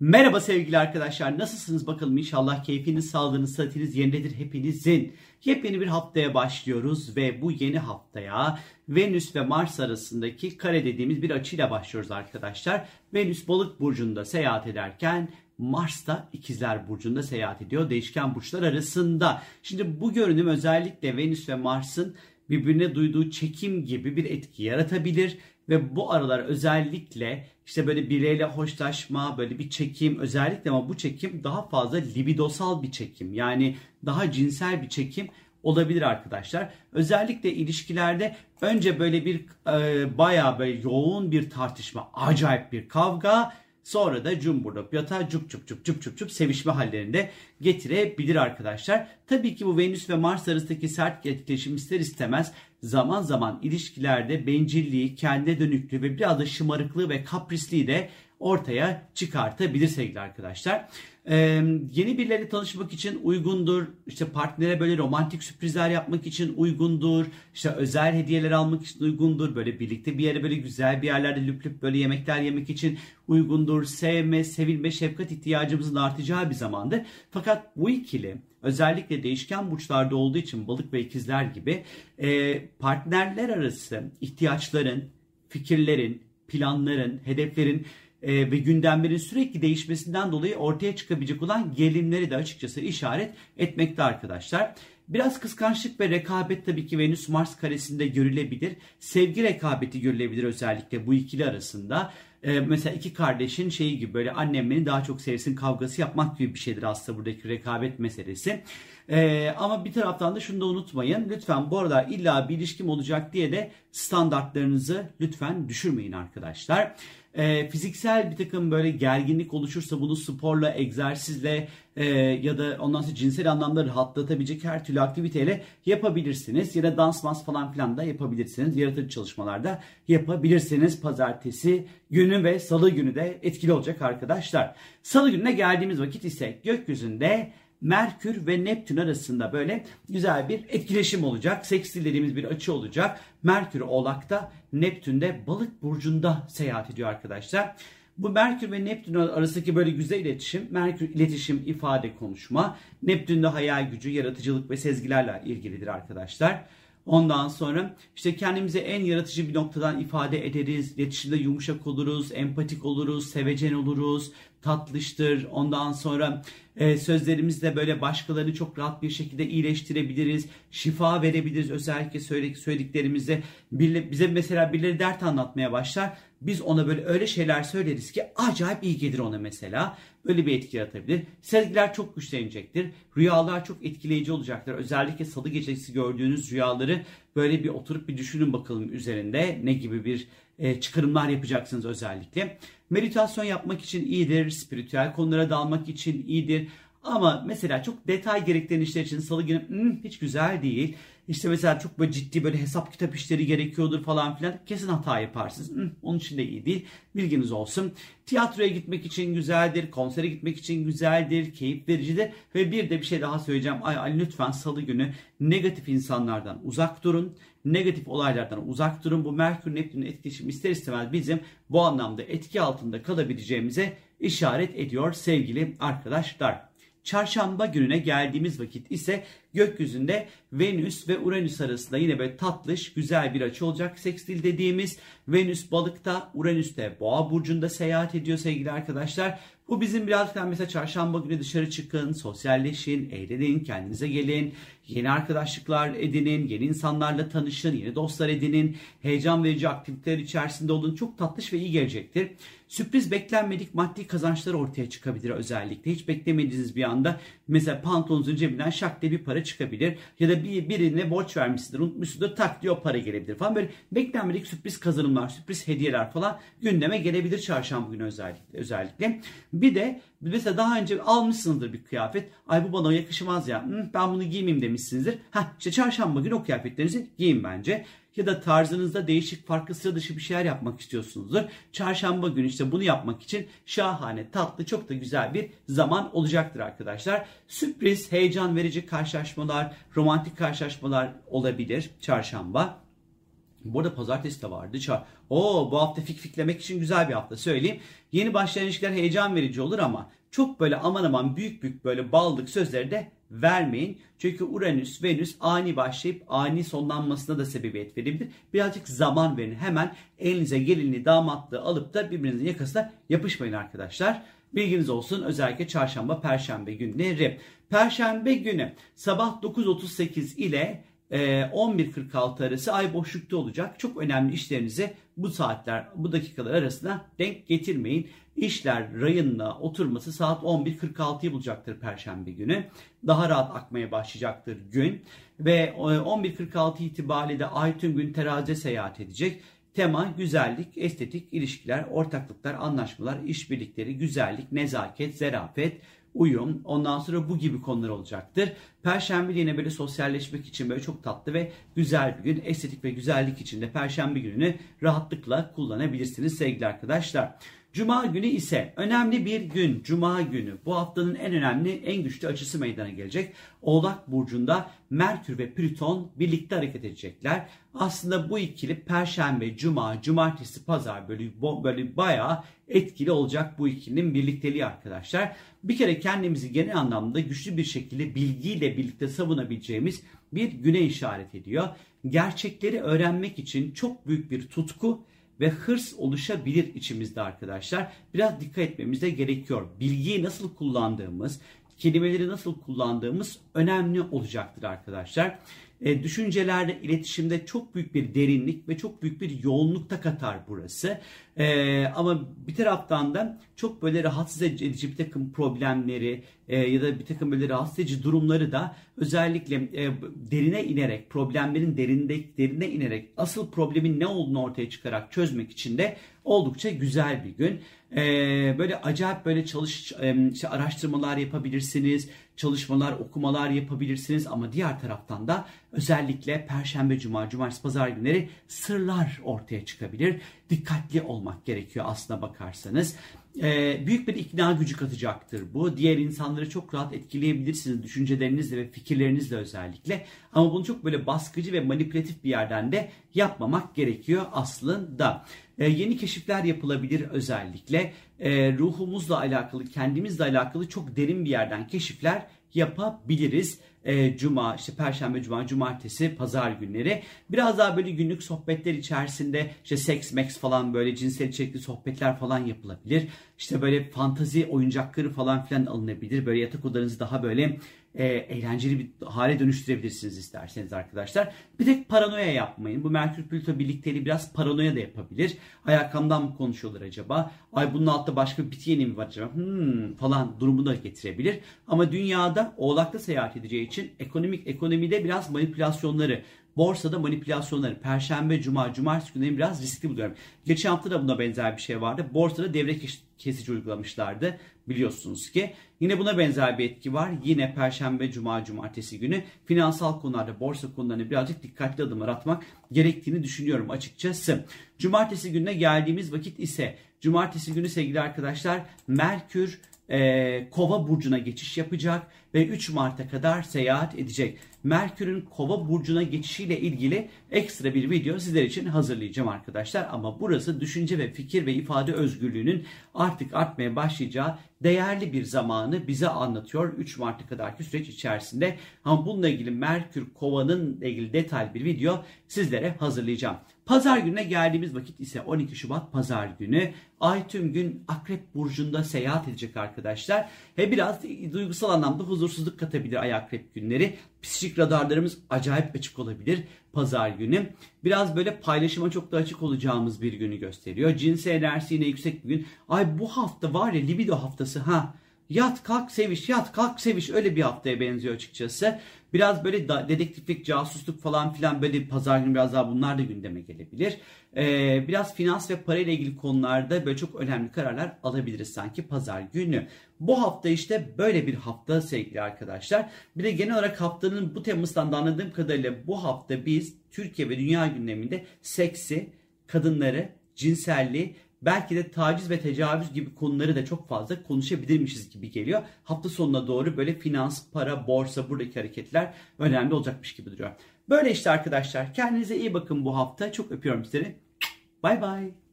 Merhaba sevgili arkadaşlar. Nasılsınız bakalım? İnşallah keyfiniz, sağlığınız, sıhhatiniz yerindedir hepinizin. Yepyeni bir haftaya başlıyoruz ve bu yeni haftaya Venüs ve Mars arasındaki kare dediğimiz bir açıyla başlıyoruz arkadaşlar. Venüs balık burcunda seyahat ederken Mars da ikizler burcunda seyahat ediyor değişken burçlar arasında. Şimdi bu görünüm özellikle Venüs ve Mars'ın birbirine duyduğu çekim gibi bir etki yaratabilir ve bu aralar özellikle işte böyle bireyle hoşlaşma, böyle bir çekim özellikle ama bu çekim daha fazla libidosal bir çekim. Yani daha cinsel bir çekim olabilir arkadaşlar. Özellikle ilişkilerde önce böyle bir e, bayağı böyle yoğun bir tartışma, acayip bir kavga Sonra da cumburlop yatağa cup cup cup cup cup cup sevişme hallerinde getirebilir arkadaşlar. Tabii ki bu Venüs ve Mars arasındaki sert etkileşim ister istemez zaman zaman ilişkilerde bencilliği, kendi dönüklüğü ve biraz da şımarıklığı ve kaprisliği de ortaya çıkartabilir sevgili arkadaşlar. Ee, yeni birileriyle tanışmak için uygundur. İşte partnere böyle romantik sürprizler yapmak için uygundur. İşte özel hediyeler almak için uygundur. Böyle birlikte bir yere böyle güzel bir yerlerde lüp lüp böyle yemekler yemek için uygundur. Sevme, sevilme, şefkat ihtiyacımızın artacağı bir zamandır. Fakat bu ikili özellikle değişken burçlarda olduğu için balık ve ikizler gibi e, partnerler arası ihtiyaçların, fikirlerin, planların, hedeflerin e, ve gündemlerin sürekli değişmesinden dolayı ortaya çıkabilecek olan gerilimleri de açıkçası işaret etmekte arkadaşlar. Biraz kıskançlık ve rekabet tabii ki Venüs Mars karesinde görülebilir. Sevgi rekabeti görülebilir özellikle bu ikili arasında. Ee, mesela iki kardeşin şeyi gibi böyle annem beni daha çok sevsin kavgası yapmak gibi bir şeydir aslında buradaki rekabet meselesi. Ee, ama bir taraftan da şunu da unutmayın. Lütfen bu arada illa bir ilişkim olacak diye de standartlarınızı lütfen düşürmeyin arkadaşlar e, fiziksel bir takım böyle gerginlik oluşursa bunu sporla, egzersizle e, ya da ondan sonra cinsel anlamda rahatlatabilecek her türlü aktiviteyle yapabilirsiniz. Ya da dans mas falan filan da yapabilirsiniz. Yaratıcı çalışmalarda yapabilirsiniz. Pazartesi günü ve salı günü de etkili olacak arkadaşlar. Salı gününe geldiğimiz vakit ise gökyüzünde Merkür ve Neptün arasında böyle güzel bir etkileşim olacak. Sekstil dediğimiz bir açı olacak. Merkür Oğlak'ta, Neptün de Balık burcunda seyahat ediyor arkadaşlar. Bu Merkür ve Neptün arasındaki böyle güzel iletişim, Merkür iletişim, ifade, konuşma, Neptün de hayal gücü, yaratıcılık ve sezgilerle ilgilidir arkadaşlar. Ondan sonra işte kendimizi en yaratıcı bir noktadan ifade ederiz. İletişimde yumuşak oluruz, empatik oluruz, sevecen oluruz, tatlıştır. Ondan sonra e, sözlerimizle böyle başkalarını çok rahat bir şekilde iyileştirebiliriz. Şifa verebiliriz özellikle söylediklerimizde. Bize mesela birileri dert anlatmaya başlar. Biz ona böyle öyle şeyler söyleriz ki acayip iyi gelir ona mesela. Böyle bir etki yaratabilir. Sezgiler çok güçlenecektir. Rüyalar çok etkileyici olacaktır. Özellikle salı gecesi gördüğünüz rüyaları böyle bir oturup bir düşünün bakalım üzerinde. Ne gibi bir e, çıkarımlar yapacaksınız özellikle. Meditasyon yapmak için iyidir. Spiritüel konulara dalmak için iyidir. Ama mesela çok detay gerektiren işler için salı günü hmm, hiç güzel değil. İşte mesela çok böyle ciddi böyle hesap kitap işleri gerekiyordur falan filan. Kesin hata yaparsınız. Onun için de iyi değil. Bilginiz olsun. Tiyatroya gitmek için güzeldir. Konsere gitmek için güzeldir. Keyif vericidir. Ve bir de bir şey daha söyleyeceğim. Ay, ay lütfen salı günü negatif insanlardan uzak durun. Negatif olaylardan uzak durun. Bu Merkür Neptün'ün etkileşimi ister istemez bizim bu anlamda etki altında kalabileceğimize işaret ediyor sevgili arkadaşlar. Çarşamba gününe geldiğimiz vakit ise gökyüzünde Venüs ve Uranüs arasında yine böyle tatlış güzel bir açı olacak. Sekstil dediğimiz Venüs balıkta, Uranüs de boğa burcunda seyahat ediyor sevgili arkadaşlar. Bu bizim birazcık daha mesela çarşamba günü dışarı çıkın, sosyalleşin, eğlenin, kendinize gelin, yeni arkadaşlıklar edinin, yeni insanlarla tanışın, yeni dostlar edinin, heyecan verici aktiviteler içerisinde olun. Çok tatlış ve iyi gelecektir. Sürpriz beklenmedik maddi kazançlar ortaya çıkabilir özellikle. Hiç beklemediğiniz bir anda mesela pantolonunuzun cebinden şak diye bir para çıkabilir. Ya da bir, birine borç vermişsindir, unutmuşsundur, tak diye o para gelebilir falan. Böyle beklenmedik sürpriz kazanımlar, sürpriz hediyeler falan gündeme gelebilir çarşamba günü özellikle. özellikle. Bir de mesela daha önce almışsınızdır bir kıyafet. Ay bu bana yakışmaz ya. Ben bunu giymeyeyim demişsinizdir. Ha işte çarşamba günü o kıyafetlerinizi giyin bence ya da tarzınızda değişik farklı sıra dışı bir şeyler yapmak istiyorsunuzdur. Çarşamba günü işte bunu yapmak için şahane, tatlı, çok da güzel bir zaman olacaktır arkadaşlar. Sürpriz, heyecan verici karşılaşmalar, romantik karşılaşmalar olabilir çarşamba. Bu arada pazartesi de vardı. Çar. Oo bu hafta fik fiklemek için güzel bir hafta söyleyeyim. Yeni başlayan ilişkiler heyecan verici olur ama çok böyle aman aman büyük büyük böyle baldık sözleri de vermeyin. Çünkü Uranüs, Venüs ani başlayıp ani sonlanmasına da sebebiyet verebilir. Birazcık zaman verin. Hemen elinize gelinliği, damatlığı alıp da birbirinizin yakasına yapışmayın arkadaşlar. Bilginiz olsun özellikle çarşamba, perşembe günleri. Perşembe günü sabah 9.38 ile 11.46 e, arası ay boşlukta olacak. Çok önemli işlerinizi bu saatler, bu dakikalar arasında denk getirmeyin. İşler rayınla oturması saat 11.46'yı bulacaktır Perşembe günü. Daha rahat akmaya başlayacaktır gün. Ve 11.46 e, itibariyle de ay tüm gün teraziye seyahat edecek. Tema güzellik, estetik, ilişkiler, ortaklıklar, anlaşmalar, işbirlikleri, güzellik, nezaket, zerafet, uyum, ondan sonra bu gibi konular olacaktır. Perşembe yine böyle sosyalleşmek için böyle çok tatlı ve güzel bir gün. Estetik ve güzellik için de Perşembe gününü rahatlıkla kullanabilirsiniz sevgili arkadaşlar. Cuma günü ise önemli bir gün. Cuma günü bu haftanın en önemli, en güçlü açısı meydana gelecek. Oğlak Burcu'nda Merkür ve Plüton birlikte hareket edecekler. Aslında bu ikili Perşembe, Cuma, Cumartesi, Pazar böyle, böyle bayağı etkili olacak bu ikilinin birlikteliği arkadaşlar. Bir kere kendimizi genel anlamda güçlü bir şekilde bilgiyle birlikte savunabileceğimiz bir güne işaret ediyor. Gerçekleri öğrenmek için çok büyük bir tutku ve hırs oluşabilir içimizde arkadaşlar. Biraz dikkat etmemiz de gerekiyor. Bilgiyi nasıl kullandığımız, kelimeleri nasıl kullandığımız önemli olacaktır arkadaşlar. E, düşüncelerde, iletişimde çok büyük bir derinlik ve çok büyük bir yoğunlukta katar burası. E, ama bir taraftan da çok böyle rahatsız edici bir takım problemleri e, ya da bir takım böyle rahatsız edici durumları da özellikle e, derine inerek, problemlerin derinde, derine inerek asıl problemin ne olduğunu ortaya çıkarak çözmek için de oldukça güzel bir gün. Ee, böyle acayip böyle çalış işte araştırmalar yapabilirsiniz, çalışmalar, okumalar yapabilirsiniz ama diğer taraftan da özellikle Perşembe, Cuma, Cumartesi, Pazar günleri sırlar ortaya çıkabilir. Dikkatli olmak gerekiyor aslına bakarsanız. Ee, büyük bir ikna gücü katacaktır bu. Diğer insanları çok rahat etkileyebilirsiniz düşüncelerinizle ve fikirlerinizle özellikle. Ama bunu çok böyle baskıcı ve manipülatif bir yerden de yapmamak gerekiyor aslında. Ee, yeni keşifler yapılabilir özellikle. Ee, ruhumuzla alakalı, kendimizle alakalı çok derin bir yerden keşifler yapabiliriz. E, Cuma, işte Perşembe, Cuma, Cumartesi, Pazar günleri. Biraz daha böyle günlük sohbetler içerisinde işte seks, max falan böyle cinsel içerikli sohbetler falan yapılabilir. İşte böyle fantazi oyuncakları falan filan alınabilir. Böyle yatak odanızı daha böyle e, eğlenceli bir hale dönüştürebilirsiniz isterseniz arkadaşlar. Bir tek paranoya yapmayın. Bu Merkür Plüto birlikteliği biraz paranoya da yapabilir. Ayakamdan mı konuşuyorlar acaba? Ay bunun altta başka bir biti yeni mi var acaba? Hmm, falan durumu da getirebilir. Ama dünyada oğlakta seyahat edeceği için ekonomik ekonomide biraz manipülasyonları borsada manipülasyonları perşembe, cuma, cumartesi günleri biraz riskli buluyorum. Geçen hafta da buna benzer bir şey vardı. Borsada devre kesici uygulamışlardı biliyorsunuz ki. Yine buna benzer bir etki var. Yine perşembe, cuma, cumartesi günü finansal konularda, borsa konularına birazcık dikkatli adımlar atmak gerektiğini düşünüyorum açıkçası. Cumartesi gününe geldiğimiz vakit ise cumartesi günü sevgili arkadaşlar Merkür e, Kova burcuna geçiş yapacak ve 3 Mart'a kadar seyahat edecek. Merkür'ün Kova burcuna geçişiyle ilgili ekstra bir video sizler için hazırlayacağım arkadaşlar. Ama burası düşünce ve fikir ve ifade özgürlüğünün artık artmaya başlayacağı değerli bir zamanı bize anlatıyor 3 Mart'a kadarki süreç içerisinde. Ama bununla ilgili Merkür Kova'nın ilgili detaylı bir video sizlere hazırlayacağım. Pazar gününe geldiğimiz vakit ise 12 Şubat Pazar günü. Ay tüm gün Akrep Burcu'nda seyahat edecek arkadaşlar. Ve biraz duygusal anlamda huzursuzluk katabilir ay Akrep günleri. Psikik radarlarımız acayip açık olabilir Pazar günü. Biraz böyle paylaşıma çok da açık olacağımız bir günü gösteriyor. Cinsel enerjisi yine yüksek bir gün. Ay bu hafta var ya libido haftası ha. Yat kalk seviş yat kalk seviş öyle bir haftaya benziyor açıkçası. Biraz böyle dedektiflik, casusluk falan filan böyle pazar günü biraz daha bunlar da gündeme gelebilir. Ee, biraz finans ve para ile ilgili konularda böyle çok önemli kararlar alabiliriz sanki pazar günü. Bu hafta işte böyle bir hafta sevgili arkadaşlar. Bir de genel olarak haftanın bu Temmuz'dan da anladığım kadarıyla bu hafta biz Türkiye ve dünya gündeminde seksi, kadınları, cinselliği belki de taciz ve tecavüz gibi konuları da çok fazla konuşabilirmişiz gibi geliyor. Hafta sonuna doğru böyle finans, para, borsa buradaki hareketler önemli olacakmış gibi duruyor. Böyle işte arkadaşlar. Kendinize iyi bakın bu hafta. Çok öpüyorum sizleri. Bay bay.